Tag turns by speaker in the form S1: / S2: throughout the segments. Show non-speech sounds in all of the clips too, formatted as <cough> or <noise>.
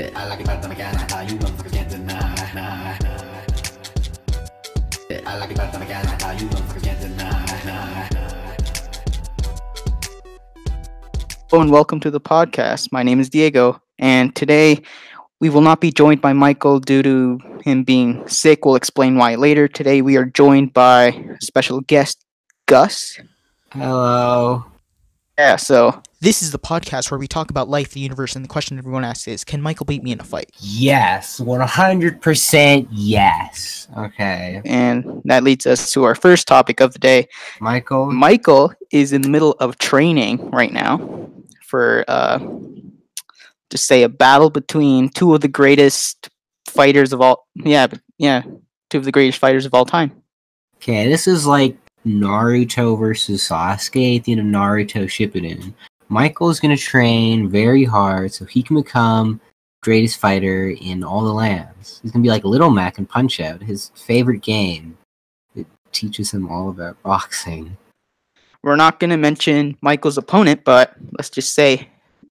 S1: I like it better than I can. How you motherfuckers can't deny. Nah, nah. I like it better than I can. How you motherfuckers can't deny. Nah,
S2: Hello and welcome to the podcast. My name is Diego, and today we will not be joined by Michael due to him being sick. We'll explain why later. Today we are joined by special guest, Gus.
S3: Hello.
S2: Yeah, so
S4: This is the podcast where we talk about life, the universe, and the question everyone asks is Can Michael beat me in a fight?
S3: Yes, 100% yes. Okay.
S2: and that leads us to our first topic of the day.
S3: Michael,
S2: Michael is in the middle of training right now for uh to say a battle between two of the greatest fighters of all yeah, yeah, two of the greatest fighters of all time.
S3: okay, this is like Naruto versus Sasuke at the end of Naruto Shippuden. Michael's gonna train very hard so he can become greatest fighter in all the lands. He's gonna be like Little Mac in Punch Out, his favorite game. It teaches him all about boxing.
S2: We're not going to mention Michael's opponent, but let's just say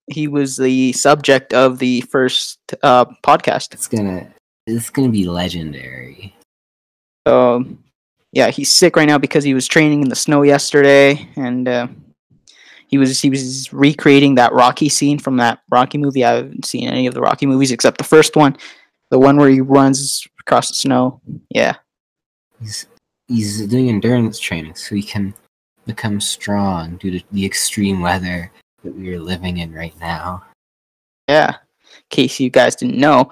S2: he was the subject of the first uh, podcast.
S3: It's gonna it's gonna be legendary.
S2: Um, yeah, he's sick right now because he was training in the snow yesterday, and uh, he was he was recreating that Rocky scene from that Rocky movie. I haven't seen any of the Rocky movies except the first one, the one where he runs across the snow. Yeah,
S3: He's he's doing endurance training so he can become strong due to the extreme weather that we are living in right now.
S2: yeah. In case you guys didn't know,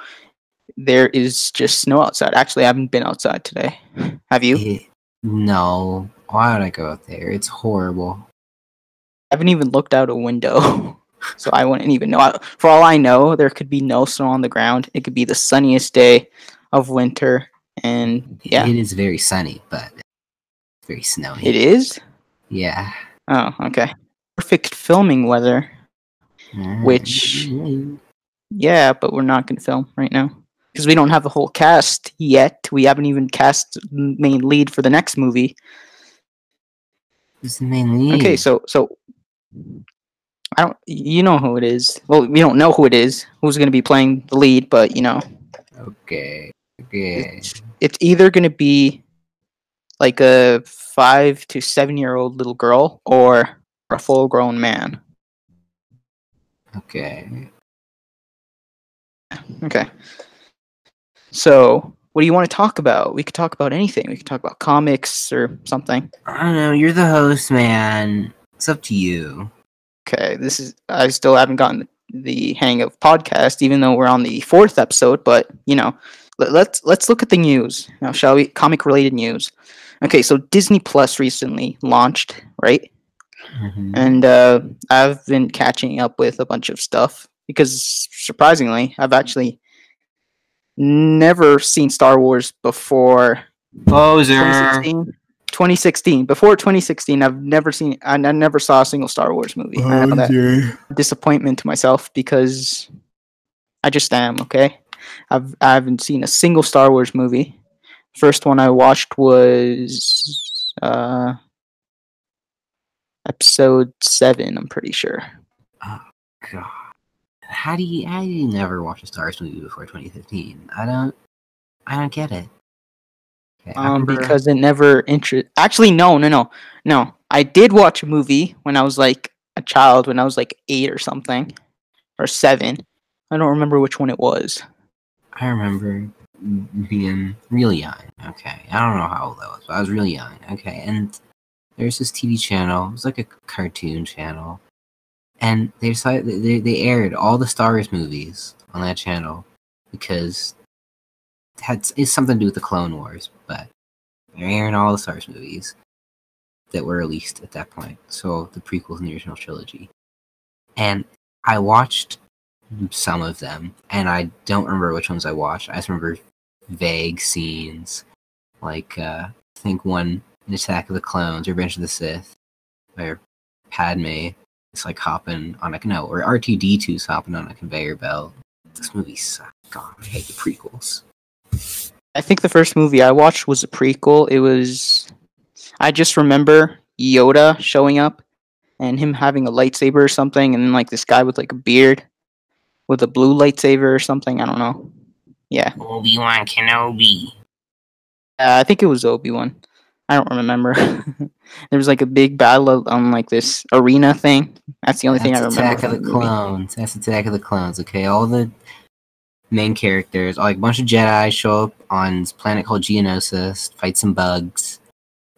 S2: there is just snow outside. Actually, I haven't been outside today. Have you?
S3: It- no, why would I go out there? It's horrible.
S2: I haven't even looked out a window, <laughs> so I wouldn't even know. I- For all I know, there could be no snow on the ground. It could be the sunniest day of winter, and yeah,
S3: It is very sunny, but very snowy.
S2: it is.
S3: Yeah.
S2: Oh, okay. Perfect filming weather. Which- Yeah, but we're not going to film right now because we don't have the whole cast yet. We haven't even cast the main lead for the next movie.
S3: Who's the main lead?
S2: Okay, so so I don't. You know who it is. Well, we don't know who it is. Who's going to be playing the lead? But you know,
S3: Okay. Okay.
S2: it's, it's either going to be like a five to seven year old little girl or a full grown man.
S3: Okay.
S2: Okay. So, what do you want to talk about? We could talk about anything. We could talk about comics or something.
S3: I don't know. You're the host, man. It's up to you.
S2: Okay, this is I still haven't gotten the hang of podcast, even though we're on the fourth episode. But you know, let, let's let's look at the news now, shall we? Comic related news. Okay, so Disney Plus recently launched, right?
S3: Mhm.
S2: and uh, I've been catching up with a bunch of stuff because surprisingly, I've actually never seen Star Wars before
S3: Poser.
S2: 2016. 2016. Before 2016, I've never seen. I, I never saw a single Star Wars movie. I know that disappointment to myself because I just am okay. I've I haven't seen a single Star Wars movie. First one I watched was uh episode seven. I'm pretty sure.
S3: Oh God. How do you how do you never watch a Star Wars movie before 2015? I don't I don't get it.
S2: Um, because it never interest. Actually, no, no, no, no. I did watch a movie when I was like a child, when I was like eight or something, or seven. I don't remember which one it was.
S3: I remember being really young. Okay, I don't know how old I was, but I was really young. Okay, and there's this TV channel. It was like a cartoon channel, and they decided they they aired all the Star Wars movies on that channel because had it's something to do with the Clone Wars, but they're airing all the Star Wars movies that were released at that point. So the prequels and the original trilogy, and I watched some of them, and I don't remember which ones I watched. I just remember vague scenes, like uh, I think one in Attack of the Clones, or Revenge of the Sith, where Padme is like hopping on a no, or R two D 2s hopping on a conveyor belt. This movie sucked. God, I hate the prequels.
S2: I think the first movie I watched was a prequel. It was I just remember Yoda showing up and him having a lightsaber or something and then like this guy with like a beard with a blue lightsaber or something. I don't know. Yeah,
S3: Obi Wan Kenobi.
S2: uh, I think it was Obi Wan. I don't remember. <laughs> there was like a big battle on like this arena thing. That's the only thing I
S3: That's
S2: remember.
S3: Attack of the
S2: the movie.
S3: Clones. That's Attack of the Clones. Okay, all the main characters, like a bunch of Jedi, show up on this planet called Geonosis, fight some bugs,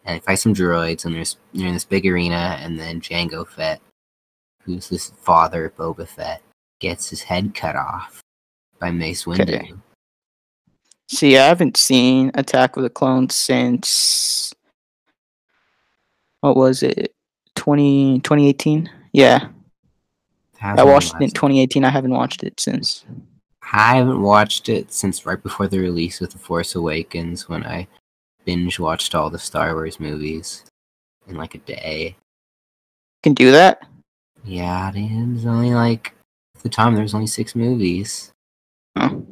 S3: and fight some droids, and there's they're in this big arena, and then Jango Fett, who's this father of Boba Fett, gets his head cut off by Mace Windu.
S2: Okay. See, I haven't seen Attack of the Clones since what was it? 20, 2018? Yeah, I watched it in 2018. I haven't watched it since.
S3: I haven't watched it since right before the release of The Force Awakens when I binge watched all the Star Wars movies in like a day.
S2: Can do that?
S3: Yeah, is only like at the time there was only six movies.
S2: Oh,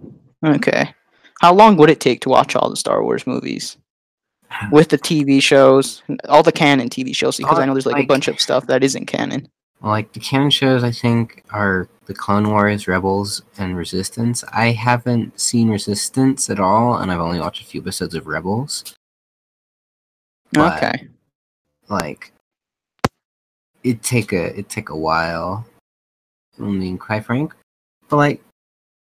S2: okay. How long would it take to watch all the Star Wars movies <sighs> with the TV shows, all the canon TV shows? Because I know there's like, a bunch of stuff that isn't canon.
S3: Well, like the canon shows, I think are the Clone Wars, Rebels, and Resistance. I haven't seen Resistance at all, and I've only watched a few episodes of Rebels. But-
S2: Okay.
S3: like it take a it take a while. I mean, quite frank, but like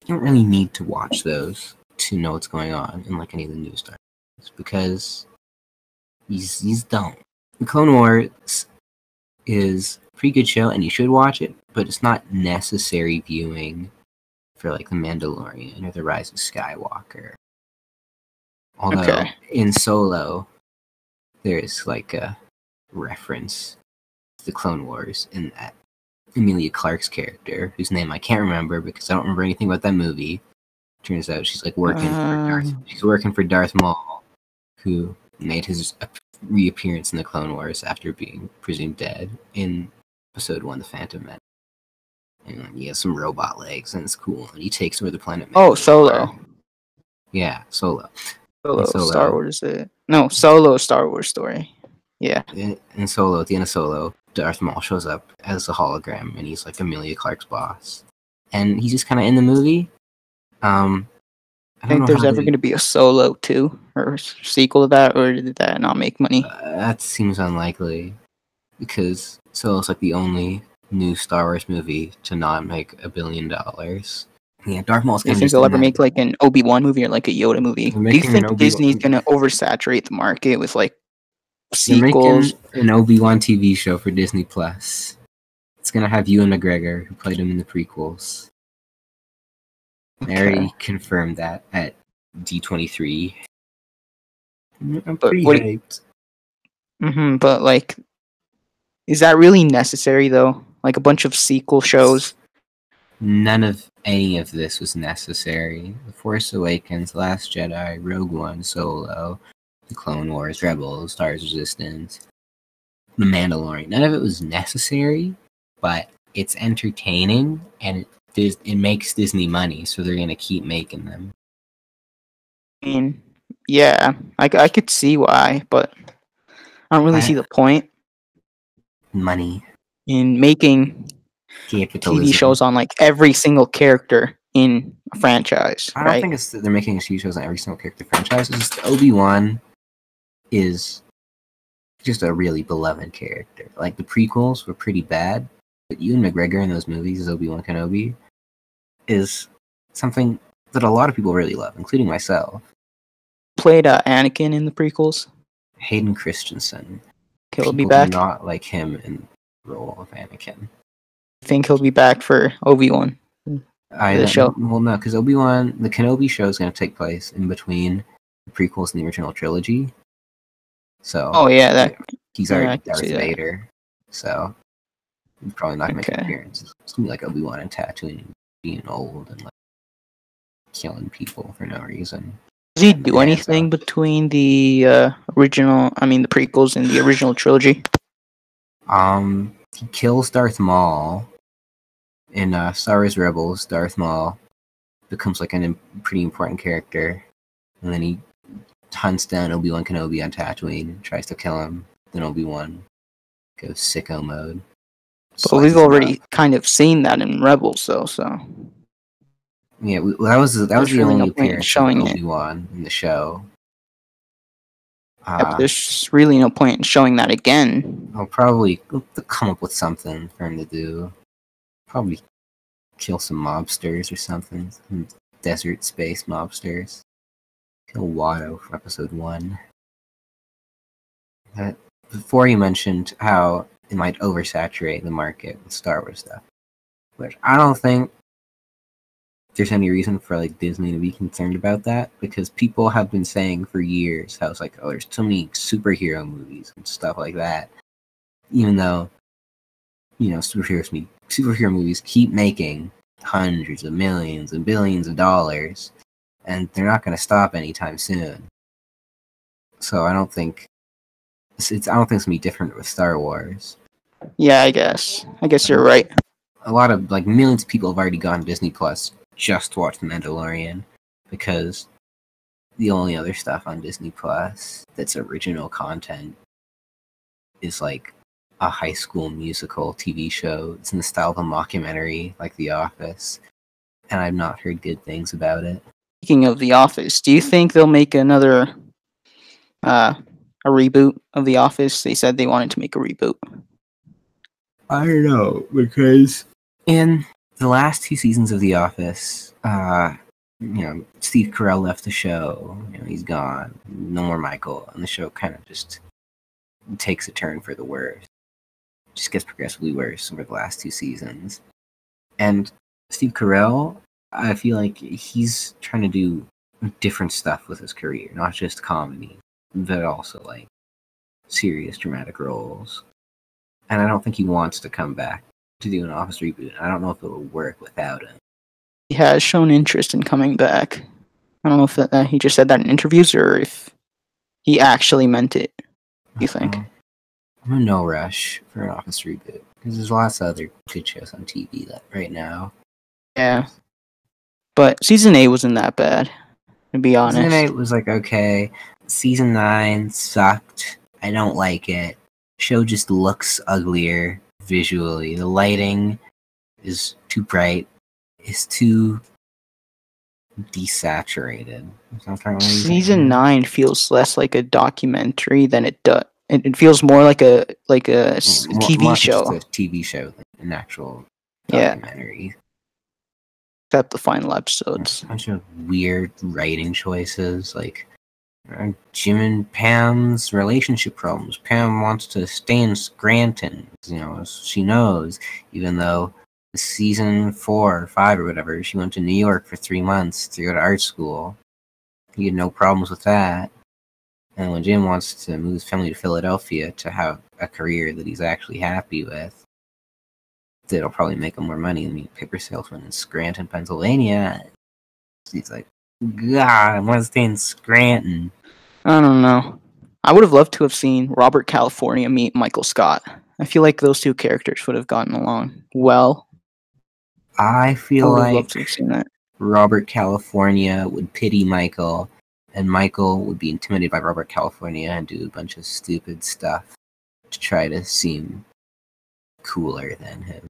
S3: you don't really need to watch those to know what's going on in like any of the news stories because these these don't. The Clone Wars is pretty good show and you should watch it, but it's not necessary viewing for like The Mandalorian or The Rise of Skywalker. Although
S2: Okay.
S3: in Solo, there's like a reference to the Clone Wars in that Emilia Clarke's character, whose name I can't remember because I don't remember anything about that movie. Turns out she's like working for Darth.
S2: Um.
S3: She's working for Darth Maul, who made his ap- reappearance in the Clone Wars after being presumed dead in Episode One: The Phantom Menace. And he has some robot legs, and it's cool. And he takes over the planet.
S2: Oh. Solo.
S3: Yeah, Solo.
S2: Solo.
S3: Solo.
S2: Star Wars. Uh, no, Solo Star Wars story. Yeah.
S3: in, in Solo, at the end of Solo, Darth Maul shows up as a hologram, and he's like Emilia Clarke's boss, and he's just kind of in the movie. Um, I
S2: I think there's ever
S3: they-
S2: going to be a Solo 2 or sequel to that, or did that not make money?
S3: Uh, that seems unlikely because Solo's like the only new Star Wars movie to not make a billion dollars. Yeah, Darth Maul's
S2: Do you think they'll ever
S3: that-
S2: make like an Obi Wan movie or like a Yoda movie? Do you think Disney's to oversaturate the market with like sequels?
S3: an Obi Wan TV show for Disney Plus. It's gonna have Ewan McGregor, who played him in the prequels. They already
S2: Okay.
S3: confirmed that at D23. I'm
S2: But
S3: pretty
S2: what-
S3: hyped.
S2: hmm but like, is that really necessary though? Like a bunch of sequel shows.
S3: None of any of this was necessary. The Force Awakens, Last Jedi, Rogue One, Solo, The Clone Wars, Rebels, Star Wars Resistance, The Mandalorian. None of it was necessary, but it's entertaining and it, Dis- it makes Disney money, so they're gonna keep making them.
S2: I mean, yeah, I, I could see why, but I don't really see the point
S3: Money,
S2: in making. TV shows on like every single character in a franchise,
S3: I don't
S2: right?
S3: think it's that they're making TV shows on every single character franchise. It's just Obi Wan is just a really beloved character. Like the prequels were pretty bad, but Ewan McGregor in those movies as Obi Wan Kenobi is something that a lot of people really love, including myself.
S2: Played uh, Anakin in the prequels.
S3: Hayden Christensen.
S2: He'll be back.
S3: Not like him in the role of Anakin.
S2: I think he'll be back for Obi Wan.
S3: I
S2: the show.
S3: Well, no, because Obi Wan, the Kenobi show is going to take place in between the prequels and the original trilogy. So,
S2: Oh yeah, that
S3: he's
S2: yeah,
S3: already
S2: can
S3: Darth. Vader, so he's probably not gonna make an appearance. It's gonna be like Obi Wan and Tatooine being old and like killing people for no reason.
S2: Does he do anything between the uh, original? I mean, the prequels and the original trilogy.
S3: Um, he kills Darth Maul in uh, Star Wars Rebels. Darth Maul becomes like a im- pretty important character, and then he hunts down Obi Wan Kenobi on Tatooine, tries to kill him. Then Obi Wan goes sicko mode.
S2: But we've already
S3: up.
S2: kind of seen that in Rebels, though. So
S3: Yeah, we, that was that was the
S2: really
S3: only
S2: no point in
S3: appearance
S2: showing
S3: of
S2: it.
S3: Obi Wan in the show.
S2: Yeah, but
S3: Uh,
S2: there's really no point in showing that again.
S3: I'll probably come up with something for him to do. Probably kill some mobsters or something. Some desert space mobsters. Kill Watto for episode one. But before you mentioned how it might oversaturate the market with Star Wars stuff, which I don't think there's any reason for like Disney to be concerned about that because people have been saying for years how it's like oh there's so many superhero movies and stuff like that even though you know superheroes me superhero movies keep making hundreds of millions and billions of dollars and they're not going to stop anytime soon so I don't think it's, it's I don't think it's gonna be different with Star Wars
S2: Yeah, I guess. I guess you're right.
S3: a lot of like millions of people have already gone to Disney Plus just to watch The Mandalorian because the only other stuff on Disney Plus that's original content is like a high school musical TV show. It's in the style of a mockumentary, like The Office, and I've not heard good things about it.
S2: Speaking of The Office, do you think they'll make another uh a reboot of The Office? They said they wanted to make a reboot.
S3: I don't know because in the last two seasons of The Office, uh, you know, Steve Carell left the show. You know, he's gone. No more Michael, and the show kind of just takes a turn for the worse. Just gets progressively worse over the last two seasons. And Steve Carell, I feel like he's trying to do different stuff with his career, not just comedy, but also like serious dramatic roles. And I don't think he wants to come back to do an Office reboot. I don't know if it will work without him.
S2: He has shown interest in coming back. I don't know if that, uh, he just said that in interviews or if he actually meant it. You think?
S3: Uh, I'm in no rush for an Office reboot because there's lots of other good shows on TV that right now.
S2: Yeah. But season eight wasn't that bad, to be honest.
S3: Season eight was like okay. Season nine sucked. I don't like it. Show just looks uglier visually. The lighting is too bright. It's too desaturated. Is that the right way to say
S2: Season nine feels less like a documentary than it does. It, it feels more like a like a TV
S3: more
S2: show,
S3: A TV show, like an actual documentary. Yeah.
S2: except the final episodes.
S3: a bunch of weird writing choices like Uh, Jim and Pam's relationship problems. Pam wants to stay in Scranton, you know, she knows, even though season four or five or whatever, she went to New York for three months to go to art school. He had no problems with that. And when Jim wants to move his family to Philadelphia to have a career that he's actually happy with, that'll probably make him more money than being a paper salesman in Scranton, Pennsylvania. He's like, God, I want to stay in Scranton.
S2: I don't know. I would have loved to have seen Robert California meet Michael Scott. I feel like those two characters would have gotten along well.
S3: I
S2: I
S3: feel
S2: have
S3: like
S2: loved to have seen that.
S3: Robert California would pity Michael, and Michael would be intimidated by Robert California and do a bunch of stupid stuff to try to seem cooler than him.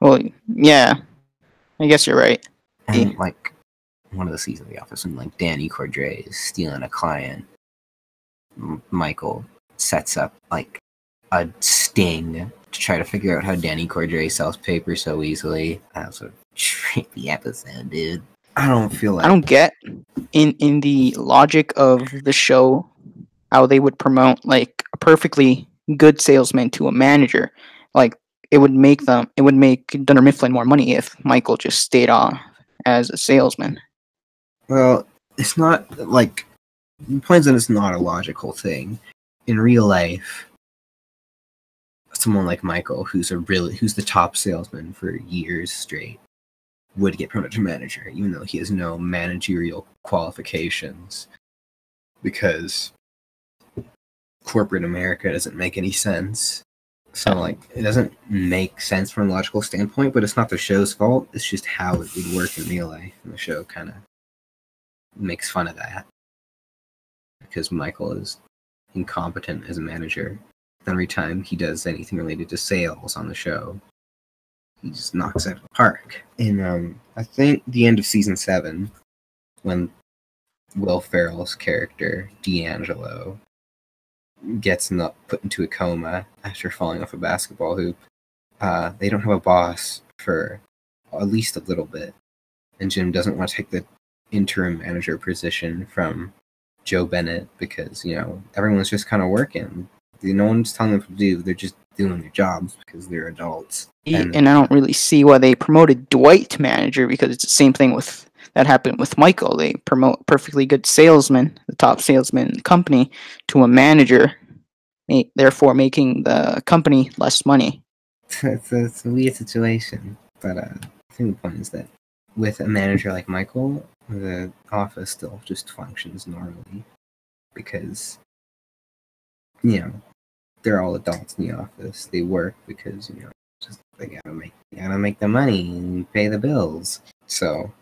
S2: Well, yeah. I guess you're right.
S3: And like one of the seasons of The Office, when like Danny Cordray is stealing a client, M- Michael sets up like a sting to try to figure out how Danny Cordray sells paper so easily. That was a trippy episode, dude. I don't feel like
S2: I don't get in in the logic of the show how they would promote like a perfectly good salesman to a manager. Like it would make them it would make Dunder Mifflin more money if Michael just stayed on as a salesman.
S3: Well, it's not like the point is that it's not a logical thing. In real life, someone like Michael, who's a really who's the top salesman for years straight, would get promoted to manager, even though he has no managerial qualifications, because corporate America doesn't make any sense. So like it doesn't make sense from a logical standpoint, but it's not the show's fault. It's just how it would work in real life, and the show kind of makes fun of that because Michael is incompetent as a manager. Every time he does anything related to sales on the show, he just knocks it out of the park. And um, I think the end of season seven, when Will Ferrell's character D'Angelo gets not put into a coma after falling off a basketball hoop. Uh, they don't have a boss for at least a little bit, and Jim doesn't want to take the interim manager position from Jo Bennett because you know everyone's just kind of working. No one's telling them what to do; they're just doing their jobs because they're adults.
S2: And, and I don't really see why they promoted Dwight to manager because it's the same thing with that happened with Michael. They promote perfectly good salesman, the top salesman in the company, to a manager, therefore making the company less money.
S3: it's, a, it's a weird situation, but uh, I think the point is that with a manager like Michael, the office still just functions normally because you know they're all adults in the office. They work because you know just they gotta make they gotta make the money and pay the bills. So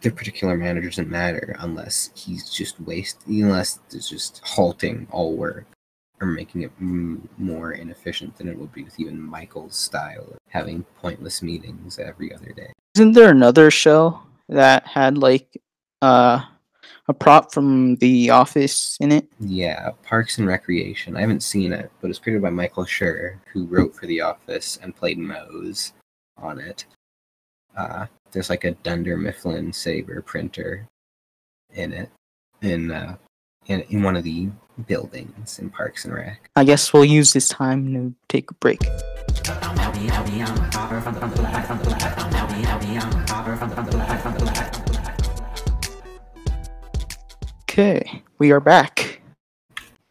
S3: their particular manager doesn't matter unless he's just waste unless it's just halting all work or making it m- more inefficient than it would be with even Michael's style of having pointless meetings every other day.
S2: Isn't there another show that had like uh, a prop from The Office in it?
S3: Yeah, Parks and Recreation. I haven't seen it, but it's created by Michael Schur, who wrote for The Office and played Mose on it. Uh, there's like a Dunder Mifflin Sabre printer in it, in uh, in, in one of the buildings in Parks and Rec.
S2: I guess we'll use this time to take a break. Okay, we are back.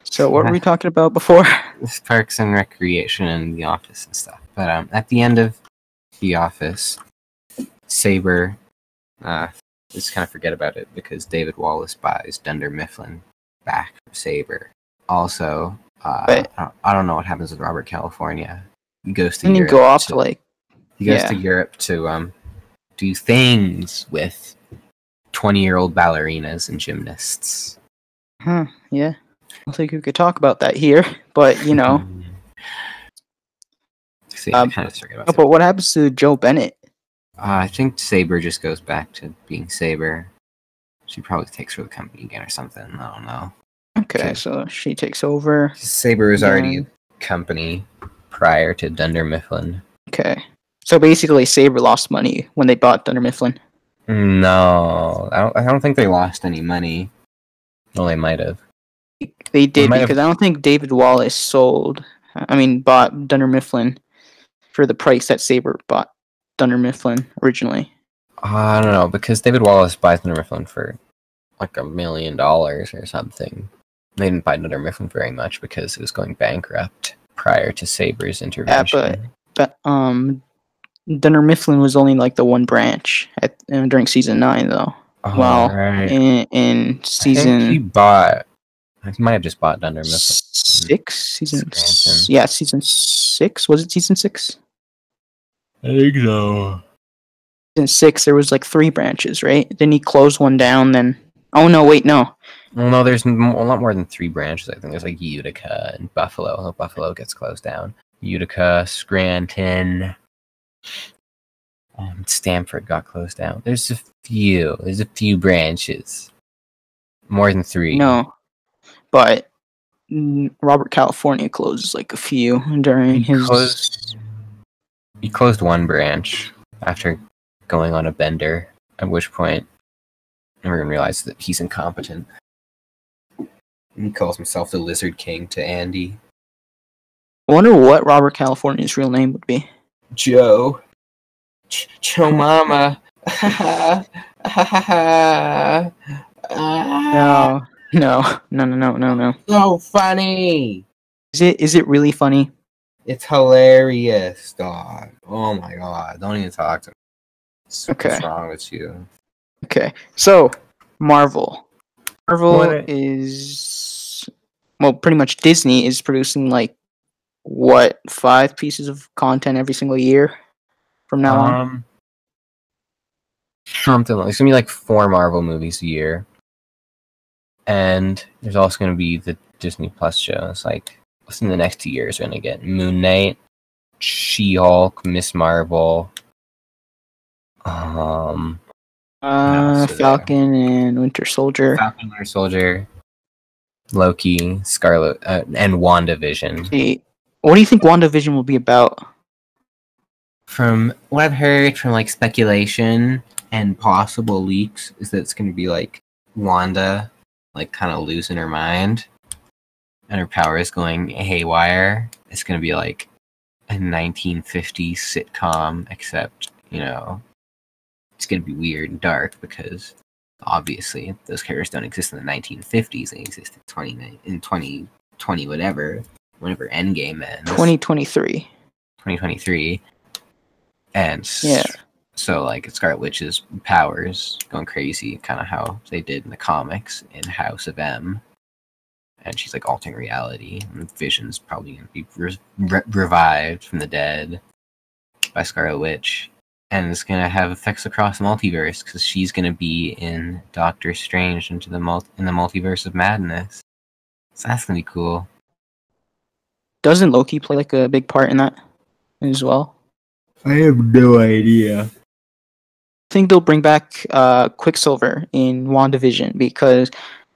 S2: So what were we talking about before? <laughs>
S3: Parks and Recreation and The Office and stuff. But um, at the end of The Office, Sabre, uh, just kind of forget about it because David Wallace buys Dunder Mifflin back from Sabre. Also, uh,
S2: Right.
S3: I, don't, I don't know what happens with Robert California. He goes to
S2: you
S3: Europe
S2: go off to like
S3: he goes
S2: Yeah.
S3: to Europe to um do things with twenty year old ballerinas and gymnasts.
S2: Huh, yeah. I don't think we could talk about that here, <laughs> but you know. <laughs>
S3: See,
S2: Um,
S3: kind of
S2: Oh, but what happens to Jo Bennett?
S3: Uh, I think Sabre just goes back to being Sabre. She probably takes over the company again or something. I don't know.
S2: Okay, so she takes over.
S3: Sabre was already a company prior to Dunder Mifflin.
S2: Okay. So basically Sabre lost money when they bought Dunder Mifflin.
S3: No, I don't. I don't think they lost any money. Well, they might have.
S2: They did
S3: have-
S2: because I don't think David Wallace sold I mean bought Dunder Mifflin for the price that Sabre bought Dunder Mifflin originally.
S3: I don't know because David Wallace buys Dunder Mifflin for like a million dollars or something. They didn't buy Dunder Mifflin very much because it was going bankrupt prior to Sabre's intervention.
S2: Yeah, but, but um Dunder Mifflin was only like the one branch at uh, during season 9 though.
S3: Oh,
S2: well,
S3: right.
S2: In in
S3: I think he bought. I might have just bought Dunder Mifflin.
S2: 6 season s- Yeah, season 6. Was it season 6?
S3: I think so.
S2: Season 6 there was like three branches, right? Then he closed one down then Oh no, wait, no.
S3: Well, no, there's m- a lot more than three branches. I think there's like Utica and Buffalo. Buffalo gets closed down. Utica, Scranton, um, Stamford got closed down. There's a few. There's a few branches. More than three.
S2: No, but Robert California closes like a few during
S3: He
S2: his.
S3: closed, he closed one branch after going on a bender, at which point everyone realized that he's incompetent. He calls himself the Lizard King to Andy.
S2: I wonder what Robert California's real name would be.
S3: Joe. Ch- Joe Mama. <laughs>
S2: No, no, no, no, no, no, no.
S3: So funny.
S2: Is it is it really funny?
S3: It's hilarious, dog. Oh my god. Don't even talk to me. What's
S2: Okay.
S3: wrong with you?
S2: Okay, so Marvel. Marvel
S3: What-
S2: is well, pretty much Disney is producing like what five pieces of content every single year from now on.
S3: Um, something like it's gonna be like four Marvel movies a year, and there's also gonna be the Disney Plus shows. Like within the next two years, we're gonna get Moon Knight, She Hulk, Miss Marvel, Um,
S2: Uh,
S3: is there?
S2: Falcon and Winter Soldier.
S3: Falcon Winter Soldier, Loki, Scarlet, uh, and WandaVision.
S2: See, what do you think WandaVision will be about?
S3: From what I've heard from like speculation and possible leaks, is that it's going to be like Wanda, like kind of losing her mind, and her powers going haywire. It's going to be like a 1950s sitcom, except you know, it's going to be weird and dark because obviously those characters don't exist in the 1950s. They exist in 20 in 2020 whatever, whenever Endgame ends.
S2: 2023.
S3: 2023 and
S2: Yeah.
S3: so like scarlet witch's powers going crazy kind of how they did in the comics in house of m and she's like altering reality and vision's probably going to be re- re- revived from the dead by scarlet witch and it's going to have effects across the multiverse because she's going to be in doctor strange into the mul- in the multiverse of madness so that's going to be cool
S2: Doesn't Loki play like a big part in that as well?
S3: i have no idea
S2: I think they'll bring back uh, Quicksilver in WandaVision because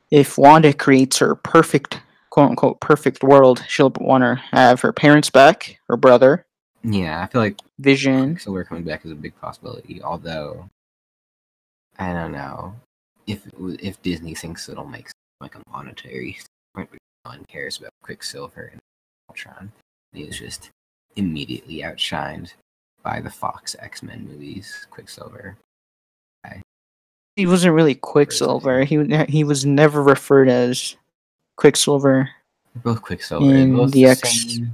S2: if Wanda creates her perfect, quote unquote, perfect world, she'll want to have her parents back, her brother,
S3: yeah i feel like
S2: Vision.
S3: Quicksilver coming back is a big possibility. Although, I don't know if if Disney thinks it'll make like a monetary point, but no one cares about Quicksilver and Ultron. He is just immediately outshined by the Fox X Men movies. Quicksilver.
S2: He wasn't really Quicksilver. He he was never referred as Quicksilver.
S3: They're both Quicksilver.
S2: In
S3: both
S2: the X-
S3: same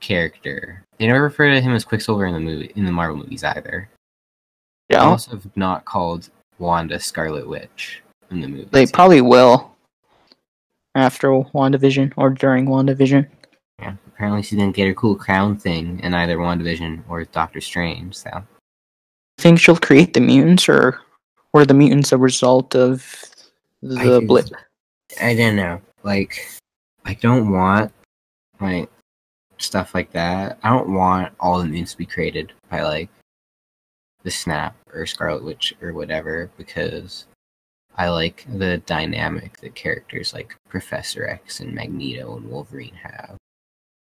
S3: character. They never refer to him as Quicksilver in the movie in the Marvel movies either. They
S2: Yeah,
S3: also have not called Wanda Scarlet Witch in the movie.
S2: they probably will after WandaVision or during WandaVision.
S3: Apparently she didn't get her cool crown thing in either WandaVision or Doctor Strange, so
S2: Think she'll create the mutants, or were the mutants a result of
S3: I
S2: the
S3: just-
S2: blip?
S3: I don't know. Like I don't want like stuff like that. I don't want all the mutants to be created by like the Snap or Scarlet Witch or whatever because I like the dynamic that characters like Professor X and Magneto and Wolverine have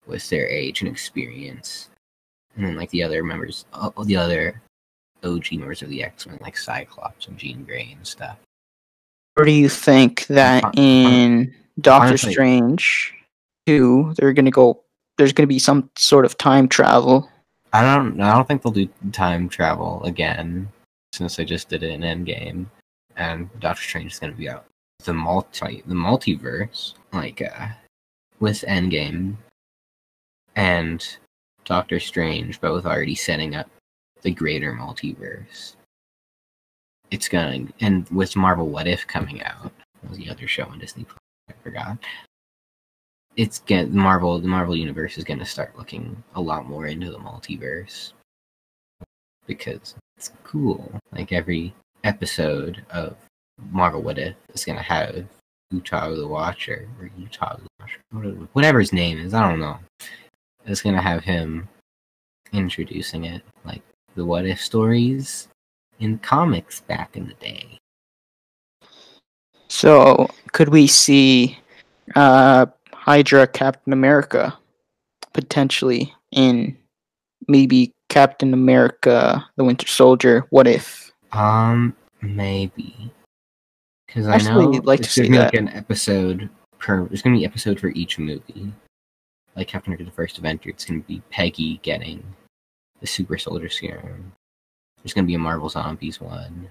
S3: with their age and experience. And then like the other members, uh, the other OG members of the X Men, like Cyclops and Jean Grey and stuff.
S2: Or do you think that
S3: Hon-
S2: in Doctor
S3: honestly-
S2: Strange 2, they're going to go, there's going to be some sort of time travel?
S3: I don't. I don't think they'll do time travel again, since they just did it in Endgame, and Doctor Strange is going to be out. The multi, the multiverse, like uh, with Endgame and Doctor Strange, both already setting up the greater multiverse. It's going, and with Marvel What If coming out, was the other show on Disney Plus. I forgot. It's get Marvel. The Marvel universe is going to start looking a lot more into the multiverse because it's cool. Like every episode of Marvel What If is going to have Utah the Watcher or Utah the Watcher, whatever- whatever his name is. I don't know. It's going to have him introducing it, like the What If stories in comics back in the day.
S2: So, could we see uh, Hydra Captain America potentially in maybe Captain America the Winter Soldier? What if?
S3: Um, maybe. Because I know
S2: you'd like to see
S3: gonna like an episode per. There's gonna be an episode for each movie. Like Captain America: The First Avenger, it's gonna be Peggy getting the Super Soldier Serum. There's gonna be a Marvel Zombies one.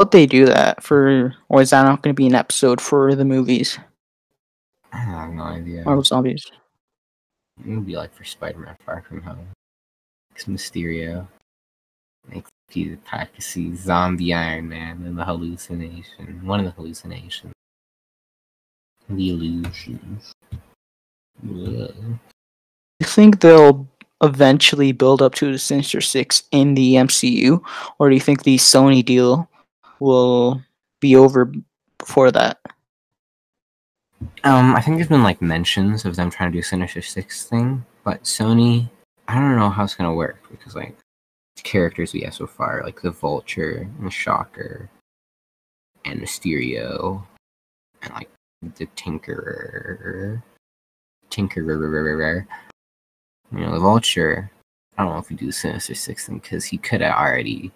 S2: Would they do that for, or is that not going to be an episode for the movies?
S3: I have no idea.
S2: Marvel Zombies.
S3: It would be like for Spider-Man: Far From Home. It's Mysterio. Makes Peter Parker see zombie Iron Man and the hallucination. One of the hallucinations. The illusions.
S2: You think they'll eventually build up to the Sinister Six in the MCU, or do you think the Sony deal will be over before that?
S3: Um, I think there's been like mentions of them trying to do Sinister Six thing, but Sony, I don't know how it's gonna work because like the characters we have so far, like the Vulture and the Shocker and Mysterio and like the Tinkerer. Tinkerer. You know, the Vulture. I don't know if we do Sinister Six because he could have already.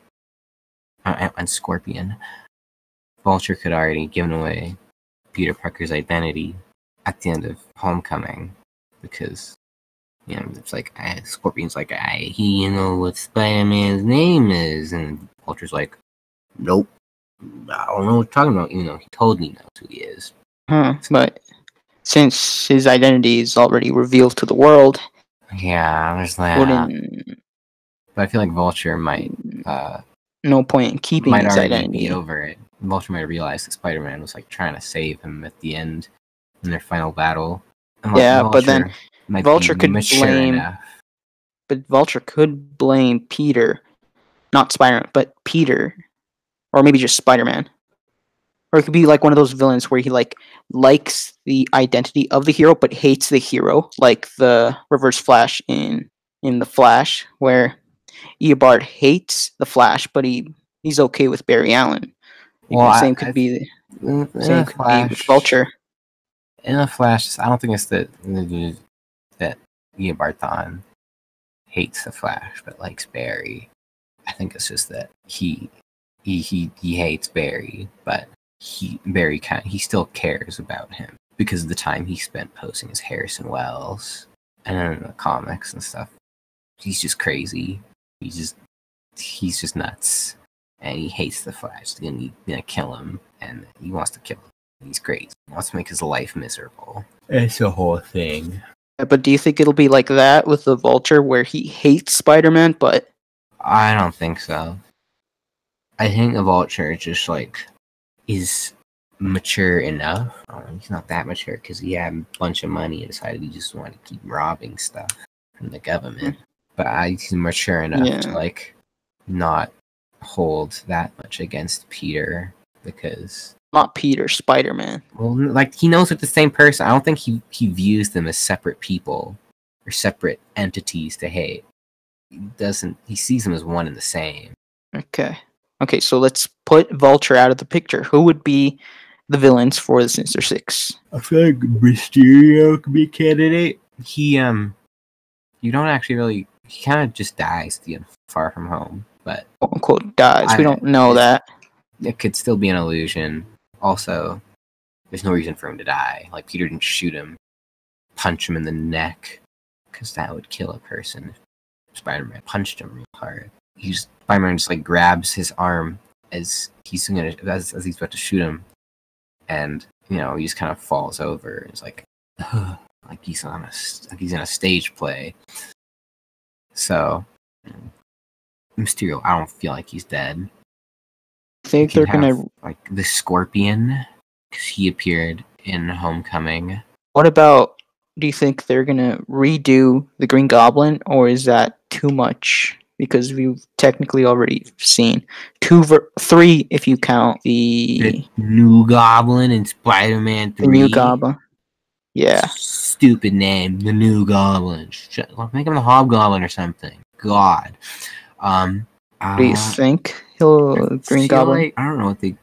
S3: Uh, and Scorpion. Vulture could already given away Peter Parker's identity at the end of Homecoming because you know it's like I, Scorpion's like I he you know what Spider Man's name is and Vulture's like nope I don't know what you're talking about you know he told me knows who he is
S2: Huh. But since his identity is already revealed to the world,
S3: yeah there's that
S2: wouldn't
S3: but I feel like Vulture might uh
S2: no point in keeping
S3: might
S2: his identity.
S3: be over it Vulture might realize that Spider Man was like trying to save him at the end in their final battle
S2: Yeah, but then
S3: Vulture might be
S2: Vulture could blame-
S3: enough.
S2: But Vulture could blame Peter, not Spider Man, but Peter, or maybe just Spider Man. Or it could be like one of those villains where he like likes the identity of the hero but hates the hero, like the Reverse Flash in in the Flash, where Eobard hates the Flash, but he he's okay with Barry Allen.
S3: Well, I-
S2: same could
S3: I-
S2: be the same could be with Vulture.
S3: in the Flash, I don't think it's that that Eobard Thawne hates the Flash but likes Barry. I think it's just that he he he, he hates Barry, but he Barry kind he still cares about him because of the time he spent posing as Harrison Wells and in the comics and stuff. He's just crazy. He's just he's just nuts. And he hates the Flash. He's gonna, gonna kill him and he wants to kill him. He's great. He wants to make his life miserable. It's a whole thing.
S2: But do you think it'll be like that with the Vulture, where he hates Spider Man, but
S3: I don't think so. I think the Vulture just like is mature enough. He's not that mature because he had a bunch of money and decided he just wanted to keep robbing stuff from the government. But I, he's mature enough
S2: Yeah.
S3: to like not hold that much against Peter because
S2: not Peter, Spider Man?
S3: well, like he knows it's the same person. I don't think he he views them as separate people or separate entities to hate. He doesn't. He sees them as one and the same.
S2: Okay. Okay, so let's put Vulture out of the picture. Who would be the villains for the Sinister Six?
S3: I feel like Mysterio could be a candidate. He um, you don't actually really. He kind of just dies at the end, far from home, but
S2: Quote unquote dies. we don't know
S3: it's-
S2: that.
S3: it could still be an illusion. Also, there's no reason for him to die. Like Peter didn't shoot him, punch him in the neck, because that would kill a person. Spider-Man punched him real hard. He just Spider-Man just like grabs his arm as he's gonna as, as he's about to shoot him, and you know he just kind of falls over. It's like <sighs> like he's on a like he's in a stage play. So mm, Mysterio, I don't feel like he's dead
S2: I think they're gonna.
S3: like the Scorpion because he appeared in Homecoming.
S2: What about? Do you think they're gonna redo the Green Goblin, or is that too much? Because we've technically already seen two, ver- three if you count the
S3: The New Goblin and Spider-Man
S2: the
S3: Three.
S2: new Goblin. Yeah,
S3: Stupid name, the New Goblin. Make him the Hobgoblin or something. God. Um.
S2: do you
S3: uh,
S2: think he'll
S3: I
S2: Green Goblin?
S3: like- I don't know what they.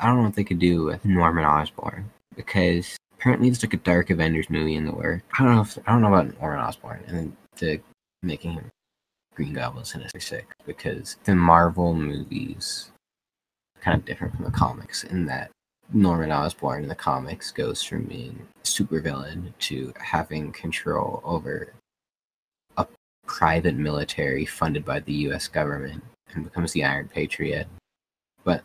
S3: I don't know what they could do with Norman Osborn because apparently there's like a Dark Avengers movie in the work. I don't know if I don't know about Norman Osborn and the making him Green Goblin Sinister Six because the Marvel movies are kind of different from the comics in that Norman Osborn in the comics goes from being supervillain to having control over a private military funded by the U.S. government and becomes the Iron Patriot. But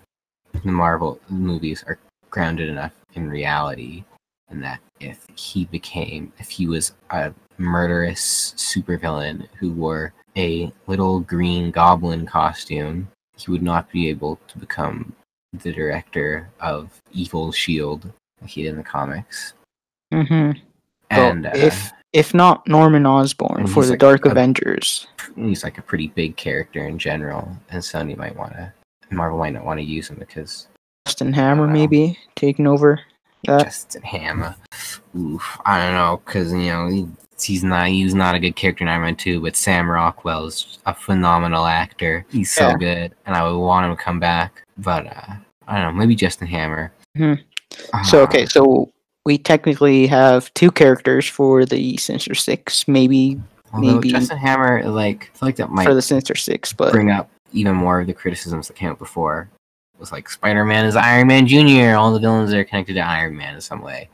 S3: the Marvel movies are grounded enough in reality in that if he became, if he was a murderous supervillain who wore a little green goblin costume, he would not be able to become the director of Evil Shield like he did in the comics.
S2: Mm-hmm.
S3: And uh,
S2: if if not Norman Osborn for the
S3: like
S2: Dark
S3: a-
S2: Avengers,
S3: he's like a pretty big character in general, and Sony might want to, Marvel might not want to use him because
S2: Justin Hammer maybe taking over that.
S3: Justin Hammer. Oof, I don't know, because you know he he's not he's not a good character in Iron Man 2, but Sam Rockwell's a phenomenal actor. He's so
S2: Yeah.
S3: good, and I would want him to come back. But uh, I don't know, maybe Justin Hammer.
S2: Mhm. So
S3: Ah,
S2: okay, so we technically have two characters for the Sinister Six, maybe maybe-
S3: Justin Hammer, like I feel like that might
S2: for the Sinister Six, but
S3: bring up even more of the criticisms that came up before. It was like Spider Man is Iron Man Jr. All the villains are connected to Iron Man in some way,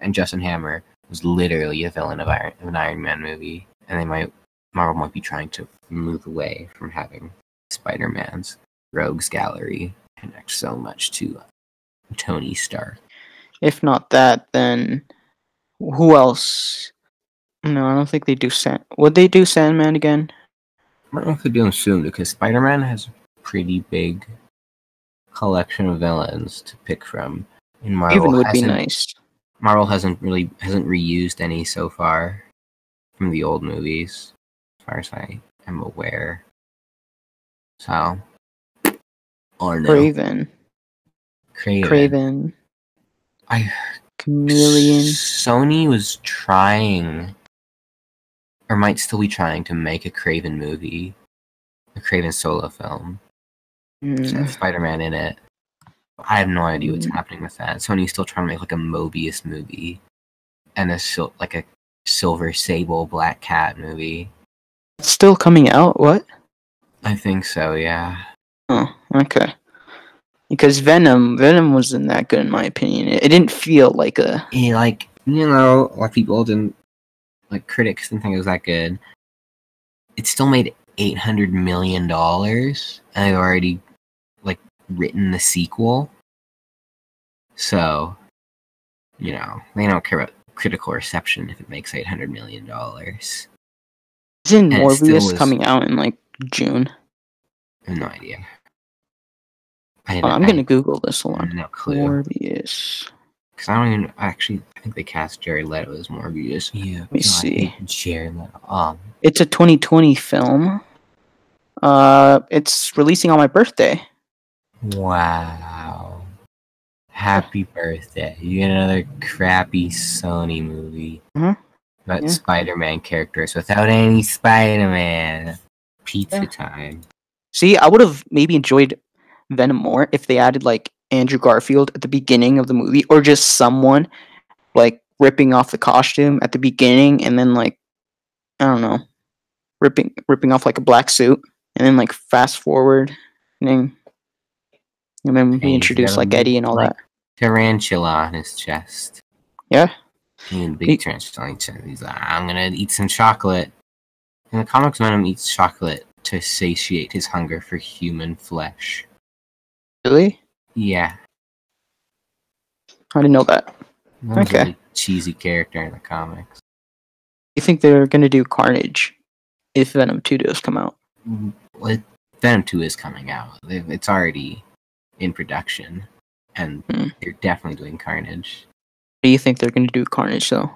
S3: and Justin Hammer was literally a villain of Iron of an Iron Man movie, and they might Marvel might be trying to move away from having Spider Man's rogues gallery connect so much to uh, Tony Stark.
S2: if not that, then who else? No, I don't think they do Sand. Would they do Sandman again?
S3: I don't know if they're doing soon because Spider Man has a pretty big collection of villains to pick from. And Marvel
S2: Even would be nice.
S3: Marvel hasn't really hasn't reused any so far from the old movies, as far as I am aware. So, or no,
S2: Kraven,
S3: Kraven.
S2: Kraven,
S3: I
S2: Chameleon.
S3: Sony was trying, or might still be trying, to make a Kraven movie, a Kraven solo film.
S2: Mm,
S3: Spider Man in it. I have no idea what's
S2: Mm.
S3: happening with that. Sony's still trying to make like a Morbius movie and a sil- like a Silver Sable Black Cat movie.
S2: Still coming out? What?
S3: I think so, yeah.
S2: Oh, okay. Because Venom, Venom wasn't that good in my opinion. It, it didn't feel like a.
S3: Yeah, like you know, like people didn't like critics didn't think it was that good. It still made eight hundred million dollars, and they've already like written the sequel. So, you know, they don't care about critical reception if it makes eight hundred million dollars.
S2: Isn't
S3: And it
S2: Morbius
S3: was-
S2: coming out in like June?
S3: I have no idea. I,
S2: Oh, I'm
S3: I-
S2: gonna Google this. Hold
S3: I no clue.
S2: Morbius.
S3: Because I don't even actually. I think they cast Jared Leto as Morbius. Yeah, Let
S2: me
S3: God, I
S2: see.
S3: hate Jared Leto. Um,
S2: It's a 2020 film. Uh, it's releasing on my birthday.
S3: Wow. Happy birthday. You get another crappy Sony movie.
S2: Mhm.
S3: About
S2: Yeah.
S3: Spider Man characters without any Spider Man. Pizza
S2: Yeah.
S3: time.
S2: See, I would have maybe enjoyed Venom more if they added like Andrew Garfield at the beginning of the movie, or just someone like ripping off the costume at the beginning, and then like I don't know, ripping ripping off like a black suit, and then like fast forward, and then and then we introduce like Eddie and all
S3: like,
S2: that.
S3: Tarantula on his chest.
S2: Yeah,
S3: He had a big
S2: He-
S3: tarantula on his chest. He's like, I'm gonna eat some chocolate. In the comics, Venom eats chocolate to satiate his hunger for human flesh.
S2: really?
S3: Yeah.
S2: I didn't know that.
S3: Venom's
S2: Okay.
S3: really cheesy character in the comics.
S2: You think they're gonna do Carnage if Venom Two does come out? Mm-hmm.
S3: Well, it- Venom 2 is coming out. It's already in production, and
S2: Hmm.
S3: they're definitely doing Carnage.
S2: Do you think they're gonna do Carnage though?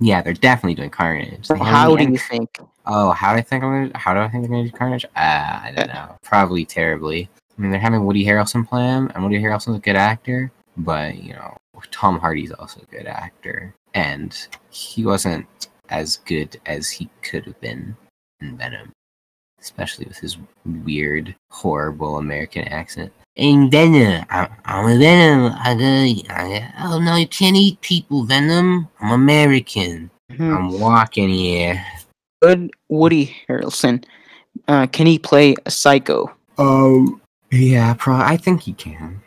S3: Yeah, they're definitely doing Carnage. Haven't
S2: How do you think?
S3: Oh, how do I think I'm gonna? How do I think they're gonna do Carnage? Uh, I don't know. Probably terribly. I mean, they're having Woody Harrelson play him, and Woody Harrelson's a good actor, but you know, Tom Hardy's also a good actor, and he wasn't as good as he could have been in Venom, especially with his weird, horrible American accent. In Venom, I'm, I'm a Venom. I, gotta- I, oh no, you can't eat people, Venom. I'm American.
S2: Hmm.
S3: I'm walking here.
S2: Good Woody Harrelson. Uh, can he play a psycho?
S3: Um. Yeah, pro. I think he can.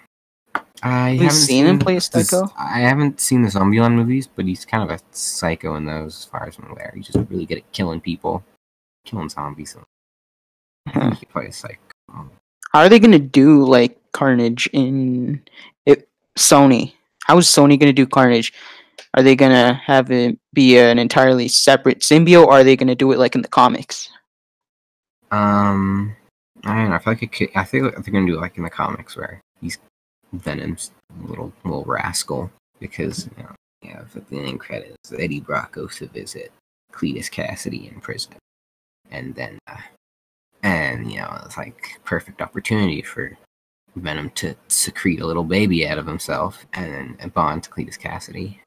S3: I
S2: We've
S3: haven't
S2: seen him play a psycho?
S3: I haven't seen the Zombieland movies, but he's kind of a psycho in those, as far as I'm aware. He's just really good at killing people, killing zombies. I
S2: Huh.
S3: he can play a psycho.
S2: How are they gonna do like Carnage in it, Sony? How is Sony gonna do Carnage? Are they gonna have it be an entirely separate symbiote, or are they gonna do it like in the comics?
S3: Um, I don't know. I feel like it could, I think they're gonna do it like in the comics where he's Venom's little little rascal because you know have at the end credits Eddie Brock goes to visit Cletus Kasady in prison, and then uh, and you know it's like perfect opportunity for Venom to secrete a little baby out of himself and then bond to Cletus Kasady.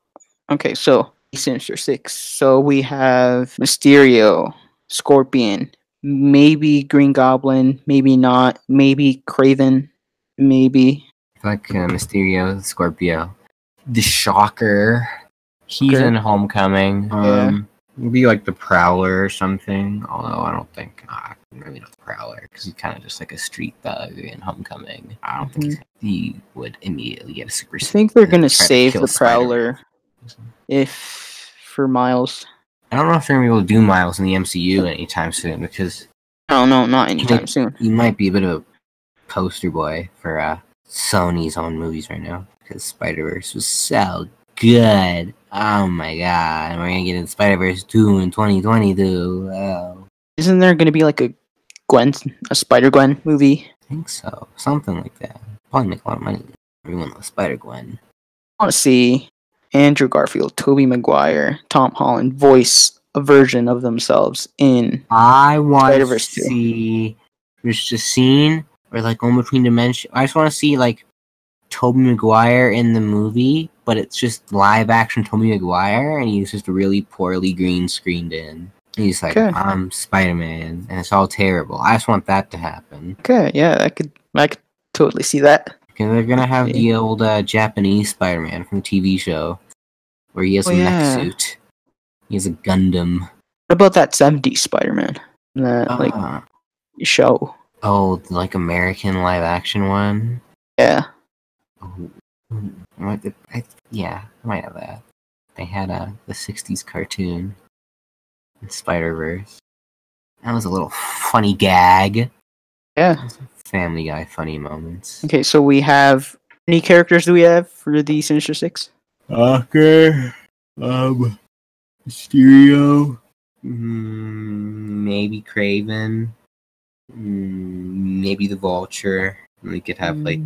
S2: Okay, so Sinister Six. So we have Mysterio, Scorpion, maybe Green Goblin, maybe not, maybe Kraven, maybe.
S3: like uh, Mysterio, Scorpio, the Shocker. He's
S2: Okay.
S3: in Homecoming.
S2: Yeah.
S3: Um, maybe like the Prowler or something. Although I don't think uh, maybe not the Prowler because he's kind of just like a street thug in Homecoming. I don't think he would immediately get a super.
S2: I think they're gonna
S3: to
S2: save
S3: kill
S2: the
S3: Spider-Man.
S2: Prowler if for Miles.
S3: I don't know if they're gonna be able to do Miles in the MCU anytime soon because
S2: no, not know, not anytime soon.
S3: he might be a bit of a poster boy for uh, Sony's own movies right now because Spider Verse was so good. Oh my god, we're gonna get in Spider Verse two in twenty twenty two. Oh,
S2: Isn't there gonna be like a Gwen, a Spider Gwen movie?
S3: I think so, something like that. Probably make a lot of money. Everyone loves Spider Gwen.
S2: I want to see Andrew Garfield, Tobey Maguire, Tom Holland voice a version of themselves in.
S3: I want to see. There's just a scene or like going between dimensions. I just want to see like Tobey Maguire in the movie, but it's just live action Tobey Maguire, and he's just really poorly green screened in. He's like,
S2: Okay.
S3: "I'm Spider Man," and it's all terrible. I just want that to happen
S2: Okay, yeah, I could, I could totally see that.
S3: because they're gonna have the old uh, Japanese Spider Man from the TV show, where he has
S2: Oh,
S3: a
S2: yeah.
S3: mech suit. He has a Gundam.
S2: What about that '70s Spider-Man? That like
S3: Uh,
S2: show?
S3: oh, like American live action one.
S2: Yeah.
S3: Oh, mm, what the- I, yeah, I might have that. They had a the '60s cartoon, Spider Verse. That was a little funny gag.
S2: Yeah.
S3: Family Guy funny moments.
S2: Okay, so we have any characters do we have for the Sinister Six?
S3: Stalker, um, Mysterio, mm, maybe Kraven, mm, maybe the Vulture. We could have like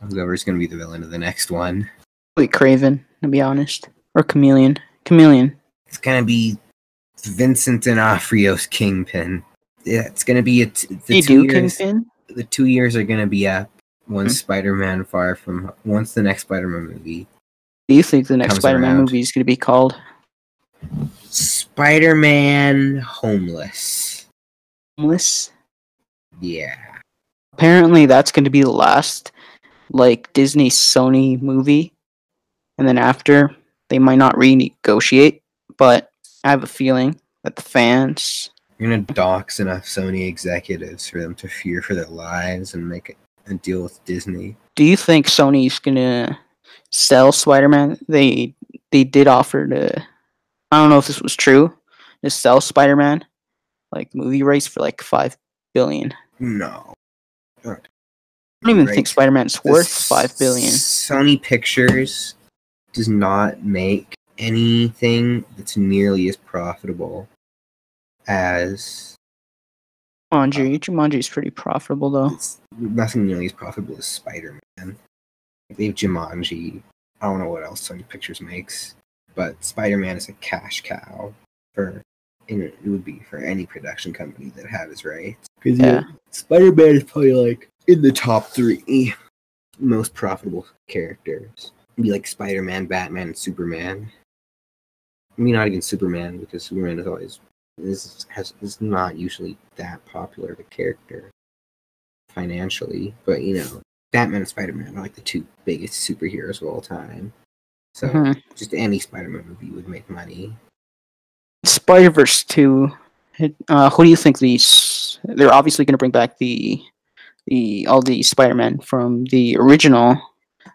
S3: Whoever's gonna be the villain of the next one.
S2: Wait, Kraven, to be honest, or Chameleon. Chameleon.
S3: It's gonna be Vincent D'Onofrio's Kingpin. Yeah, it's gonna be a t- the two
S2: do
S3: years.
S2: Kingpin?
S3: The two years are gonna be up once
S2: Hmm.
S3: Spider-Man Far From once the next Spider-Man movie.
S2: Do you think the next Spider-Man
S3: around.
S2: movie is going to be called
S3: Spider-Man Homeless.
S2: Homeless?
S3: Yeah.
S2: Apparently, that's going to be the last like Disney Sony movie, and then after they might not renegotiate. But I have a feeling that the fans
S3: You're gonna dox enough Sony executives for them to fear for their lives and make a deal with Disney.
S2: Do you think Sony's gonna sell Spider-Man? They they did offer to. I don't know if this was true. To sell Spider-Man, like movie rights for like five billion.
S3: No.
S2: I don't even think Spider-Man's
S3: The
S2: worth
S3: S-
S2: five billion.
S3: Sony Pictures does not make anything that's nearly as profitable as
S2: Jumanji, uh, Jumanji's pretty profitable though.
S3: nothing nearly as profitable as Spider Man. They have Jumanji. I don't know what else Sony Pictures makes, but Spider Man is a cash cow for. And it would be for any production company that had his rights. Because
S2: Yeah.
S3: Spider Man is probably like in the top three most profitable characters. It'd be like Spider Man, Batman, and Superman. I mean, not even Superman because Superman is always is has is not usually that popular of a character financially, but you know, Batman and Spider Man are like the two biggest superheroes of all time. So
S2: Mhm.
S3: just any Spider Man movie would make money.
S2: Spider Verse two. Uh, who do you think these? They're obviously going to bring back the the all the Spider Man from the original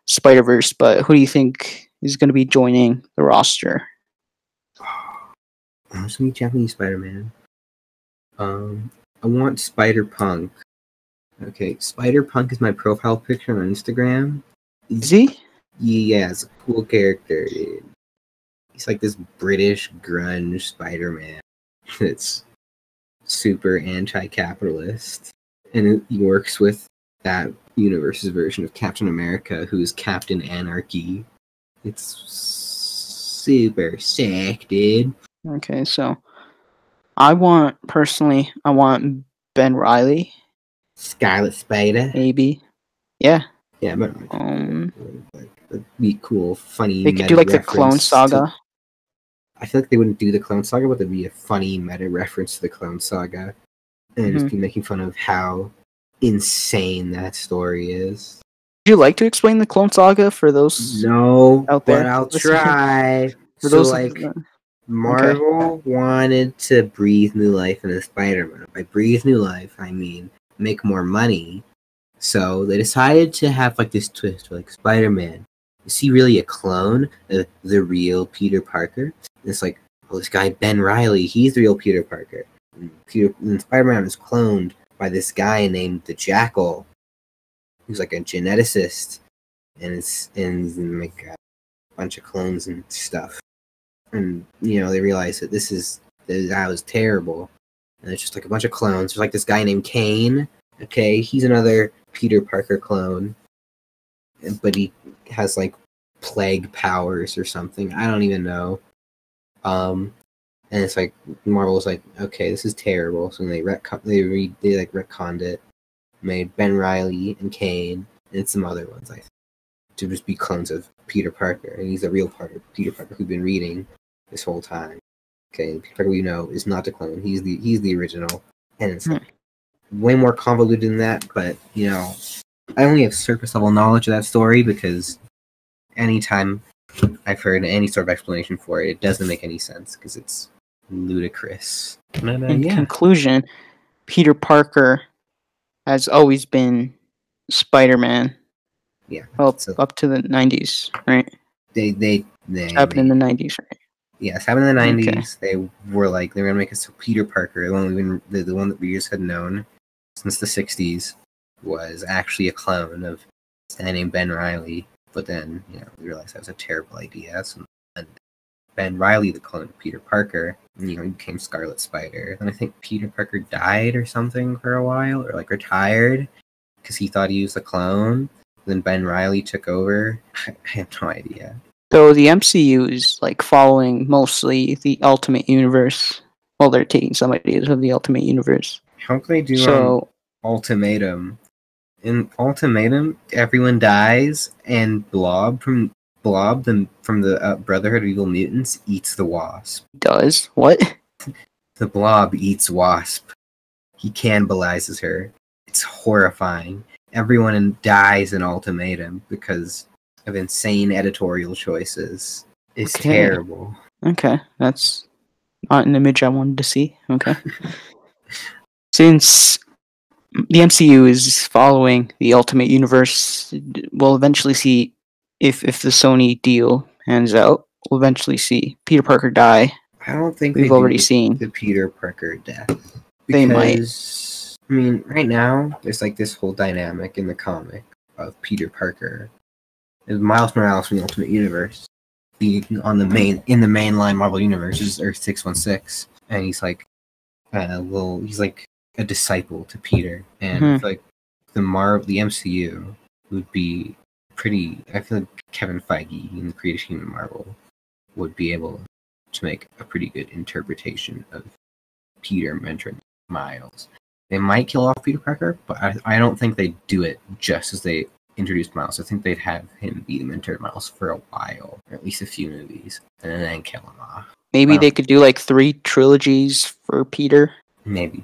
S2: Spider Verse, but who do you think is going to be joining the roster?
S3: I want some Japanese Spider Man. Um, I want Spider Punk. Okay, Spider Punk is my profile picture on Instagram.
S2: Is he?
S3: Yeah, it's a cool character, dude. He's like this British grunge Spider Man that's <laughs> super anti capitalist. And it- works with that universe's version of Captain America, who's Captain Anarchy. It's super sick, dude.
S2: Okay, so I want personally, I want Ben Riley,
S3: Scarlet Spider.
S2: maybe. Yeah.
S3: Yeah, but
S2: Um,
S3: that'd be cool, funny.
S2: they could do like the Clone
S3: reference to-
S2: Saga.
S3: I feel like they wouldn't do the Clone Saga, but there'd be a funny meta reference to the Clone Saga, and
S2: Mm-hmm.
S3: just be making fun of how insane that story is.
S2: Would you like to explain the Clone Saga for those?
S3: No,
S2: out
S3: but
S2: there
S3: I'll try. <laughs>
S2: For
S3: so
S2: those
S3: like Marvel wanted to breathe new life into Spider-Man. By breathe new life, I mean make more money. So they decided to have like this twist, like Spider-Man. Is he really a clone of the real Peter Parker? And it's like, well, this guy Ben Riley, he's the real Peter Parker. Peter, and Spider-Man is cloned by this guy named the Jackal, who's like a geneticist, and it's and like a bunch of clones and stuff. And you know they realize that this is that was terrible. And it's just like a bunch of clones. There's like this guy named Kaine. Okay he's another peter parker clone. But he has like plague powers or something. I don't even know. Um and it's like marvel's like okay this is terrible so they retcon they re they like retconned it made ben riley and Kaine and some other ones i think to just be clones of peter parker and he's the real part of peter parker who've been reading this whole time. Okay, Peter Parker we know is not the clone. He's the he's the original, and it's
S2: Hmm.
S3: like way more convoluted than that. But you know, I only have surface level knowledge of that story because anytime I've heard any sort of explanation for it, it doesn't make any sense because it's ludicrous. But, uh,
S2: In
S3: yeah,
S2: conclusion, Peter Parker has always been Spider-Man
S3: yeah.
S2: up
S3: So
S2: up to the '90s, right?
S3: they they they
S2: Happened in the '90s, right?
S3: Yes, happened in the
S2: Okay.
S3: nineties. They were like they were gonna make us Peter Parker, the one we've been the, the one that we just had known since the sixties, was actually a clone of a guy named Ben Riley. But then, you know, we realized that was a terrible idea. So and Ben Riley, the clone of Peter Parker, you know, he became Scarlet Spider. And I think Peter Parker died or something for a while, or like retired because he thought he was a clone. Then Ben Riley took over. <laughs> I have no idea.
S2: So the MCU is like following mostly the Ultimate Universe. Well, they're taking some ideas of the Ultimate Universe.
S3: How can they do um,
S2: So
S3: ultimatum. In ultimatum, everyone dies, and Blob from Blob, the, from the uh, Brotherhood of Evil Mutants, eats the Wasp.
S2: does what?
S3: The Blob eats Wasp. He cannibalizes her. It's horrifying. Everyone in, dies in ultimatum because of insane editorial choices. It's
S2: Okay.
S3: terrible.
S2: Okay, that's not an image I wanted to see. Okay. <laughs> Since the MCU is following the Ultimate Universe, we'll eventually see if if the Sony deal hands out. We'll eventually see Peter Parker die.
S3: I don't think
S2: We've already seen.
S3: the Peter Parker death.
S2: They might.
S3: I mean, right now there's like this whole dynamic in the comic of Peter Parker, is Miles Morales from the Ultimate Universe, being on the main in the mainline Marvel universe is Earth six one six, and he's like, uh, well, he's like a disciple to Peter, and
S2: Mhm.
S3: feel like the Marvel, the MCU would be pretty. I feel like Kevin Feige in the creative team of Marvel would be able to make a pretty good interpretation of Peter mentoring Miles. They might kill off Peter Parker, but I, I don't think they'd do it just as they introduced Miles. I think they'd have him be the mentor Miles for a while, or at least a few movies, and then kill him off.
S2: Maybe they could do like three trilogies for Peter.
S3: Maybe.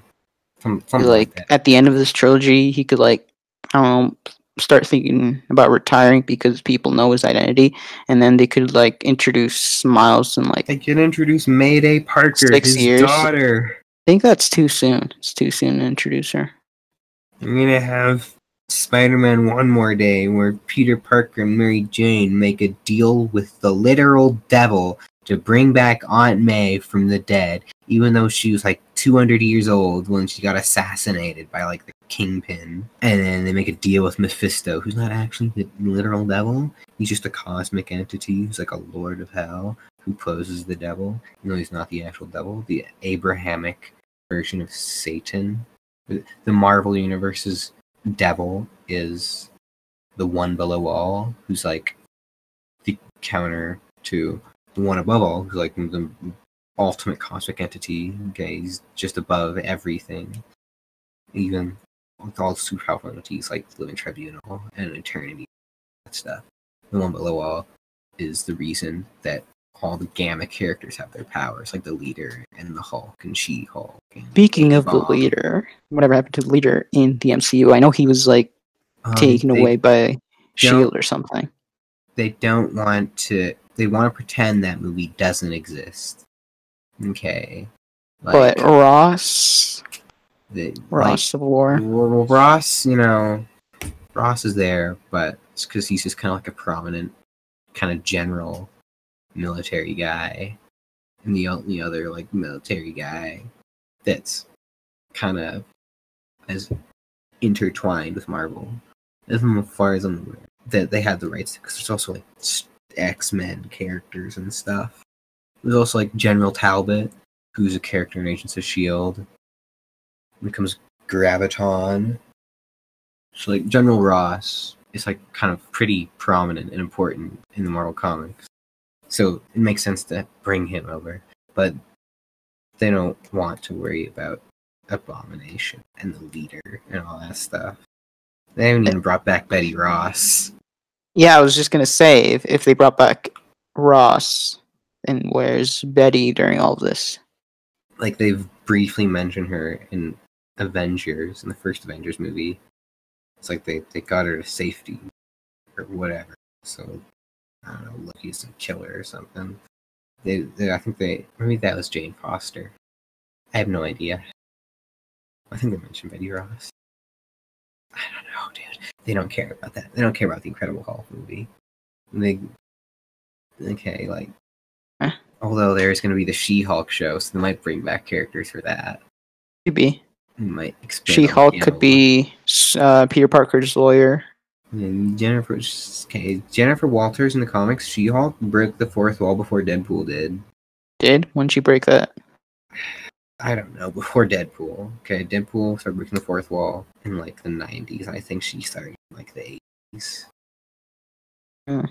S3: Some, like,
S2: like at the end of this trilogy, he could like I don't know start thinking about retiring because people know his identity, and then they could like introduce Miles and like
S3: They can introduce Mayday Parker,
S2: Six
S3: his
S2: years.
S3: daughter.
S2: I think that's too soon. It's too soon to introduce her.
S3: I'm gonna have Spider-Man One More Day, where Peter Parker and Mary Jane make a deal with the literal devil to bring back Aunt May from the dead, even though she was like 200 years old when she got assassinated by like the Kingpin. And then they make a deal with Mephisto, who's not actually the literal devil. He's just a cosmic entity who's like a lord of hell who poses the devil. You know, he's not the actual devil, the Abrahamic version of Satan. The Marvel Universe's devil is the one below all, who's like the counter to the one above all, who's like the ultimate cosmic entity. Okay, he's just above everything, even with all the super powerful entities like the Living Tribunal and Eternity, that stuff. The one below all is the reason that all the gamma characters have their powers, like the leader and the Hulk and She Hulk.
S2: Speaking of the leader, whatever happened to the leader in the MCU? I know he was like
S3: Um,
S2: taken away by Shield or something.
S3: They don't want to. They want to pretend that movie doesn't exist. Okay.
S2: but Ross,
S3: the,
S2: Ross Civil War.
S3: Well, well, Ross, you know, Ross is there, but it's because he's just kind of like a prominent, kind of general military guy. And the only other, like, military guy that's kind of as intertwined with Marvel, as far as I'm aware, that they had the rights because there's also, like, X Men characters and stuff. There's also, like, General Talbot, who's a character in Agents of S.H.I.E.L.D. Becomes Graviton. So like General Ross is like kind of pretty prominent and important in the Marvel comics. So it makes sense to bring him over. But they don't want to worry about Abomination and the leader and all that stuff. They haven't even brought back Betty Ross.
S2: Yeah, I was just gonna say if if they brought back Ross, and where's Betty during all of this?
S3: Like they've briefly mentioned her in Avengers, in the first Avengers movie. It's like they, they got her to safety or whatever. So I don't know, Loki's a killer or something. They, they I think they maybe that was Jane Foster. I have no idea. I think they mentioned Betty Ross. I don't know, dude. They don't care about that. They don't care about the Incredible Hulk movie. They okay, like
S2: Huh?
S3: although there's gonna be the She Hulk show, so they might bring back characters for that.
S2: Could be
S3: They might expand
S2: She Hulk could be uh, Peter Parker's lawyer.
S3: And Jennifer, okay, Jennifer Walters in the comics, She-Hulk broke the fourth wall before Deadpool did.
S2: Did when she break that?
S3: I don't know before Deadpool. Okay, Deadpool started breaking the fourth wall in like the '90s. I think she started in like the '80s.
S2: Hmm.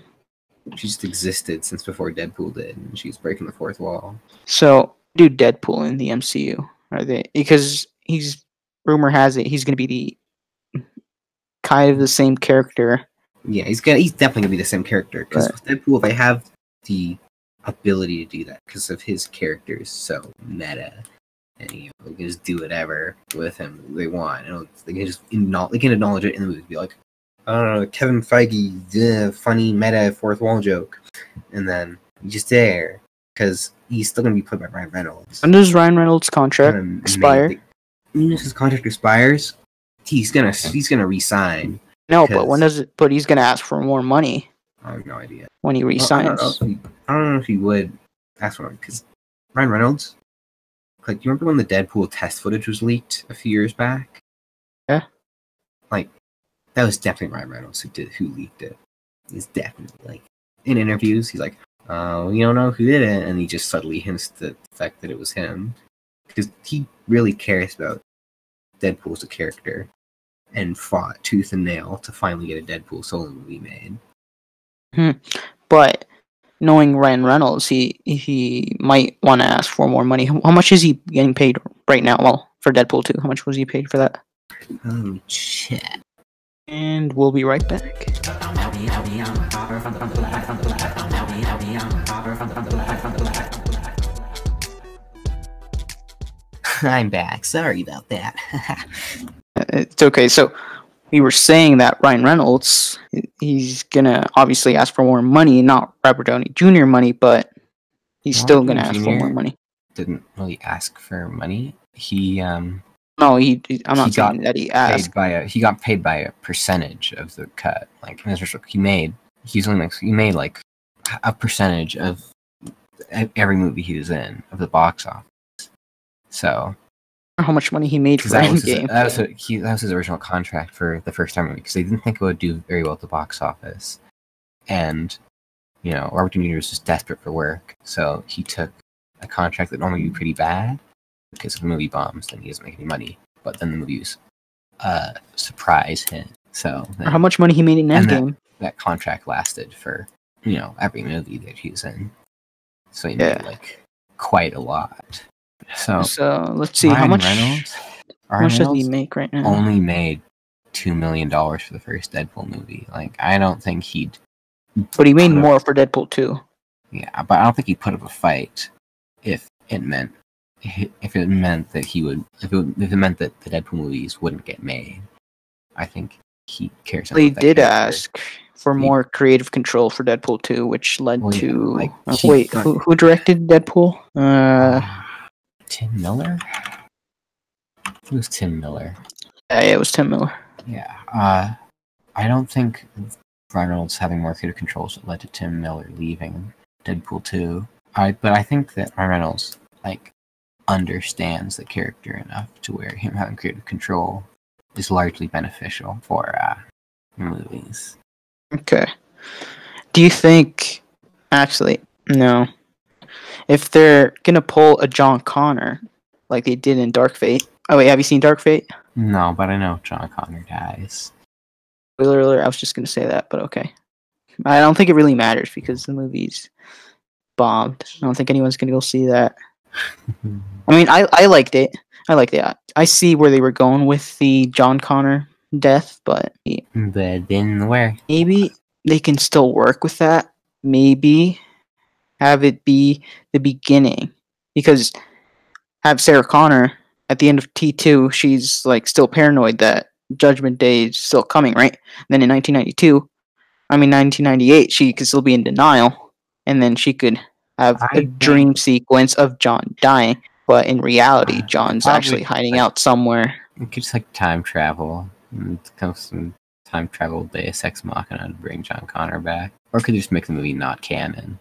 S3: She just existed since before Deadpool did, and she's breaking the fourth wall.
S2: So do Deadpool in the MCU? Are they because he's rumor has it he's gonna be the kind of the same character.
S3: Yeah, he's gonna he's definitely gonna be the same character because Deadpool, they have the ability to do that because of his character is so meta, and you know, they can just do whatever with him they want. You know, they can just acknow- they can acknowledge it in the movie, be like, I don't know, Kevin Feige, uh, funny meta fourth wall joke, and then he's just there because he's still gonna be played by Ryan Reynolds.
S2: When does Ryan Reynolds' contract expire?
S3: Even if his contract expires, he's gonna he's gonna resign.
S2: No, but when does it? But he's gonna ask for more money
S3: I have no idea.
S2: when he
S3: Well, I, don't
S2: resigns.
S3: he, I don't know if he would ask for it because Ryan Reynolds. Like, you remember when the Deadpool test footage was leaked a few years back?
S2: Yeah.
S3: Like, that was definitely Ryan Reynolds who did who leaked it. He's definitely like in interviews. He's like, "Oh, we don't know who did it," and he just subtly hints the fact that it was him because he really cares about Deadpool as a character and fought tooth and nail to finally get a Deadpool solo movie made. Hmm.
S2: But knowing Ryan Reynolds, he he might want to ask for more money. How how much is he getting paid right now? Well, for Deadpool two, how much was he paid for that?
S3: Oh shit.
S2: And we'll be right back. <laughs>
S3: I'm back. Sorry about that. <laughs>
S2: It's okay. So we were saying that Ryan Reynolds, he's gonna obviously ask for more money, not Robert Downey Jr. money, but he's
S3: Robert
S2: still gonna
S3: Downey
S2: ask for more money.
S3: Didn't really ask for money. He um
S2: No, he. I'm not
S3: He got
S2: saying that he asked.
S3: paid by a he got paid by a percentage of the cut. Like he made he's only like he made like a percentage of every movie he was in of the box office. So
S2: How much money he made for
S3: that was his, that was a, he, that was his original contract for the first time movie because they didn't think it would do very well at the box office, and you know Robert De Niro was just desperate for work, so he took a contract that normally would be pretty bad because if the movie bombs, then he doesn't make any money. But then the movies uh, surprise hit, so then
S2: how much money he made in
S3: that-
S2: Endgame?
S3: that contract lasted for you know every movie that he was in, so he
S2: Yeah.
S3: made like quite a lot. So
S2: So let's see how much.
S3: Reynolds,
S2: how
S3: Ryan
S2: much does he make right now?
S3: only made two million dollars for the first Deadpool movie. Like I don't think he'd.
S2: But he made more for Deadpool two.
S3: Yeah, but I don't think he put up a fight if it meant if it meant that he would if it, if it meant that the Deadpool movies wouldn't get made. I think he cares.
S2: They did
S3: character.
S2: ask for
S3: He-
S2: more creative control for Deadpool 2, which led
S3: Well, yeah,
S2: to.
S3: like,
S2: uh, wait,
S3: got-
S2: who, who directed Deadpool? Uh,
S3: Tim Miller. It was Tim Miller.
S2: yeah, it was Tim Miller.
S3: Yeah. Uh, I don't think Reynolds having more creative controls led to Tim Miller leaving Deadpool 2. I but I think that Ryan Reynolds like understands the character enough to where him having creative control is largely beneficial for uh, movies.
S2: Okay. Do you think. Actually, no. If they're gonna pull a John Connor, like they did in Dark Fate. Oh, wait, have you seen Dark Fate?
S3: No, but I know John Connor dies.
S2: Spoiler alert, I was just gonna say that, but okay. I don't think it really matters because the movie's bombed. I don't think anyone's gonna go see that. <laughs> I mean, I, I liked it. I liked it. I, I see where they were going with the John Connor death, but
S3: but then where?
S2: maybe they can still work with that. Maybe have it be the beginning because have Sarah Connor at the end of T2, she's like still paranoid that Judgment Day is still coming, right? then in 1992, I mean 1998, she could still be in denial, and then she could have
S3: I
S2: a
S3: think-
S2: dream sequence of John dying, but in reality,
S3: Uh,
S2: John's
S3: probably,
S2: actually hiding
S3: like-
S2: out somewhere.
S3: You could just like time travel. And come some time travel Deus Ex Machina to bring John Connor back, or could they just make the movie not canon,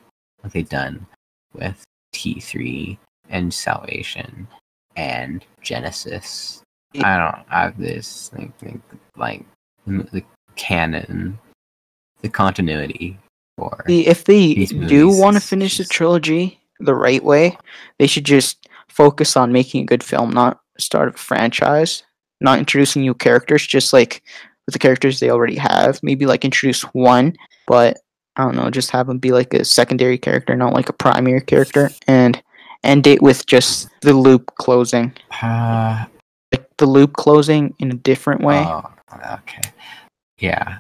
S3: they done with T three and Salvation and Genisys. I don't I have this like, like, like the, canon, the continuity for
S2: if they do want to
S3: is
S2: finish the trilogy the right way, they should just focus on making a good film, not start a franchise, not introducing new characters, just like with the characters they already have. Maybe like introduce one, but I don't know, just have them be like a secondary character, not like a primary character, and end it with just the loop closing,
S3: uh,
S2: like the loop closing in a different way
S3: oh, okay, yeah,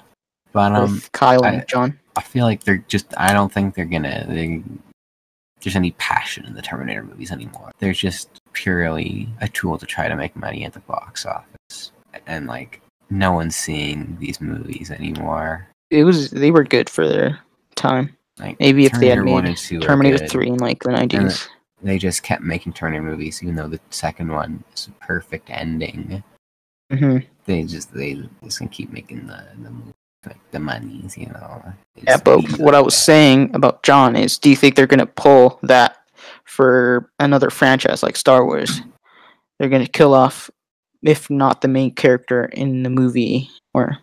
S3: but um.
S2: with Kyle
S3: I-
S2: and John.
S3: I feel like they're just. I don't think they're gonna. They, there's any passion in the Terminator movies anymore. They're just purely a tool to try to make money at the box office, and like no one's seeing these movies anymore.
S2: It was they were good for their time.
S3: Like
S2: Maybe if they had made
S3: and 2
S2: Terminator
S3: good.
S2: 3 in like the 90s.
S3: They just kept making Terminator movies, even though the second one is a perfect ending.
S2: hmm
S3: They just they just gonna keep making the the movie, like the monies, you know.
S2: Yeah, but what I was
S3: that.
S2: saying about John is do you think they're going to pull that for another franchise like Star Wars? They're going to kill off, if not the main character in the movie, or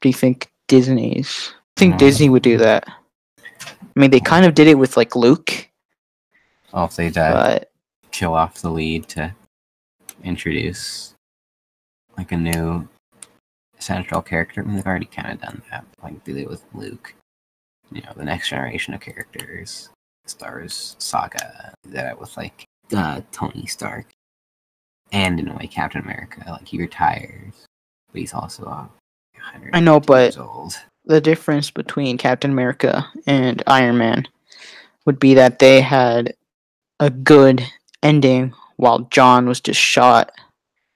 S2: do you think Disney's? I think. Disney would do that. I mean, they kind of did it with like Luke,
S3: Oh, if they die.
S2: but
S3: kill off the lead to introduce like a new central character. I mean, they've already kind of done that. Like did it with Luke. You know, the next generation of characters. Stars saga. Did that with like uh, Tony Stark, and in a way Captain America. Like he retires, but he's also uh, 100
S2: I know, but-
S3: old.
S2: The difference between Captain America and Iron Man would be that they had a good ending while John was just shot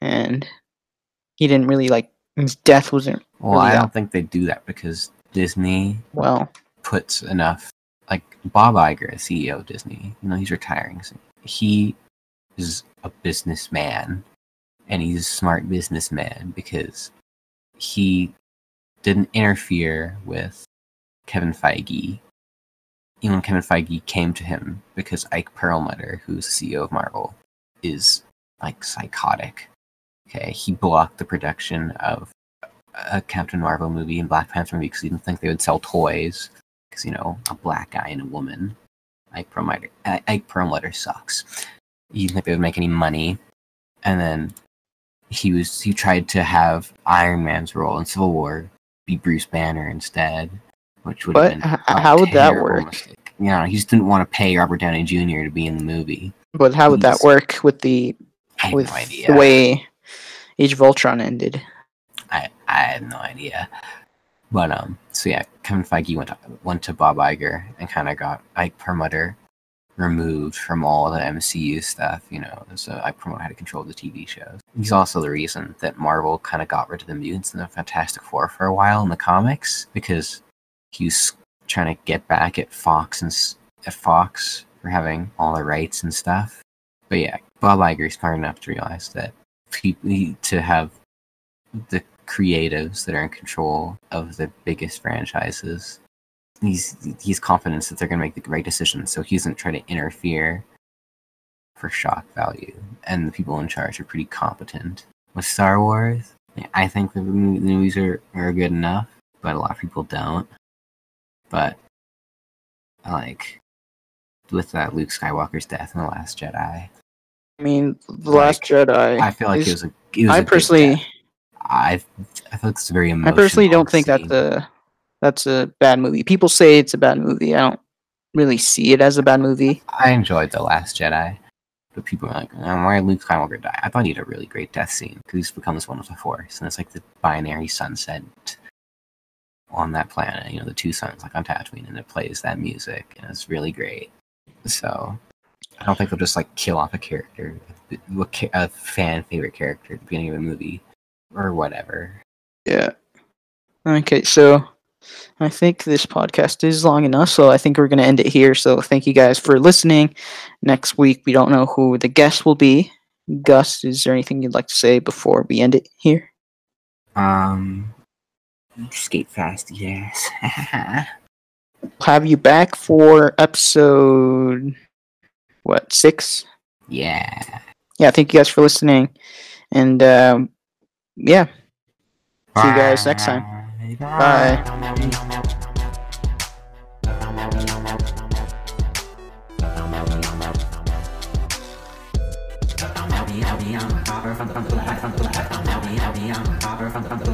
S2: and he didn't really like his death wasn't
S3: Well,
S2: really
S3: I don't think they do that because Disney
S2: well
S3: puts enough like Bob Iger, CEO of Disney, you know, he's retiring. soon. He is a businessman and he's a smart businessman because he didn't interfere with Kevin Feige. Even Kevin Feige came to him because Ike Perlmutter, who's the CEO of Marvel, is like psychotic. Okay, he blocked the production of a Captain Marvel movie and Black Panther movie because he didn't think they would sell toys because you know a black guy and a woman. Ike Perlmutter, Ike Perlmutter sucks. He didn't think they would make any money, and then he was he tried to have Iron Man's role in Civil War be Bruce Banner instead, which would
S2: But
S3: have been
S2: h-
S3: a
S2: how would that work?
S3: mistake. You know, he just didn't want to pay Robert Downey Jr. to be in the movie.
S2: but how would that work with the with
S3: no
S2: the way Age of Ultron ended
S3: I I have no idea. But um, so yeah, Kevin Feige went to, went to Bob Iger and kind of got Ike Perlmutter removed from all the MCU stuff, you know. So I promote how to control the TV shows. He's also the reason that Marvel kind of got rid of the mutants in the Fantastic Four for a while in the comics because he was trying to get back at Fox and at Fox for having all the rights and stuff. But yeah, Bob Iger is smart enough to realize that to have the creatives that are in control of the biggest franchises. He's he's confident that they're going to make the right decision, so he doesn't try to interfere for shock value. And the people in charge are pretty competent. With Star Wars, I think the, the movies are, are good enough, but a lot of people don't. But like with that Luke Skywalker's death in the Last Jedi,
S2: I mean, the Last Jedi.
S3: I feel like
S2: is-
S3: it was a. It was
S2: I
S3: a
S2: personally.
S3: I I feel like it's very
S2: I personally don't think that a that's a bad movie. People say it's a bad movie. I don't really see it as a bad movie.
S3: I enjoyed the Last Jedi, but people are like, oh, "Why did Luke Skywalker die?" I thought he had a really great death scene because he's becomes one of the Force, and it's like the binary sunset on that planet. You know, the two suns like on Tatooine, and it plays that music, and it's really great. So I don't think they'll just like kill off a character, a fan favorite character at the beginning of a movie, or whatever.
S2: Yeah. Okay, so I think this podcast is long enough, so I think we're going to end it here. So thank you guys for listening. Next week, we don't know who the guest will be. Gus, is there anything you'd like to say before we end it here?
S3: Um, skate fast, yes.
S2: We'll <laughs> have you back for episode, what, six?
S3: yeah.
S2: Yeah, thank you guys for listening. And um, yeah, See you guys next time. Bye.
S1: Hopper from the from the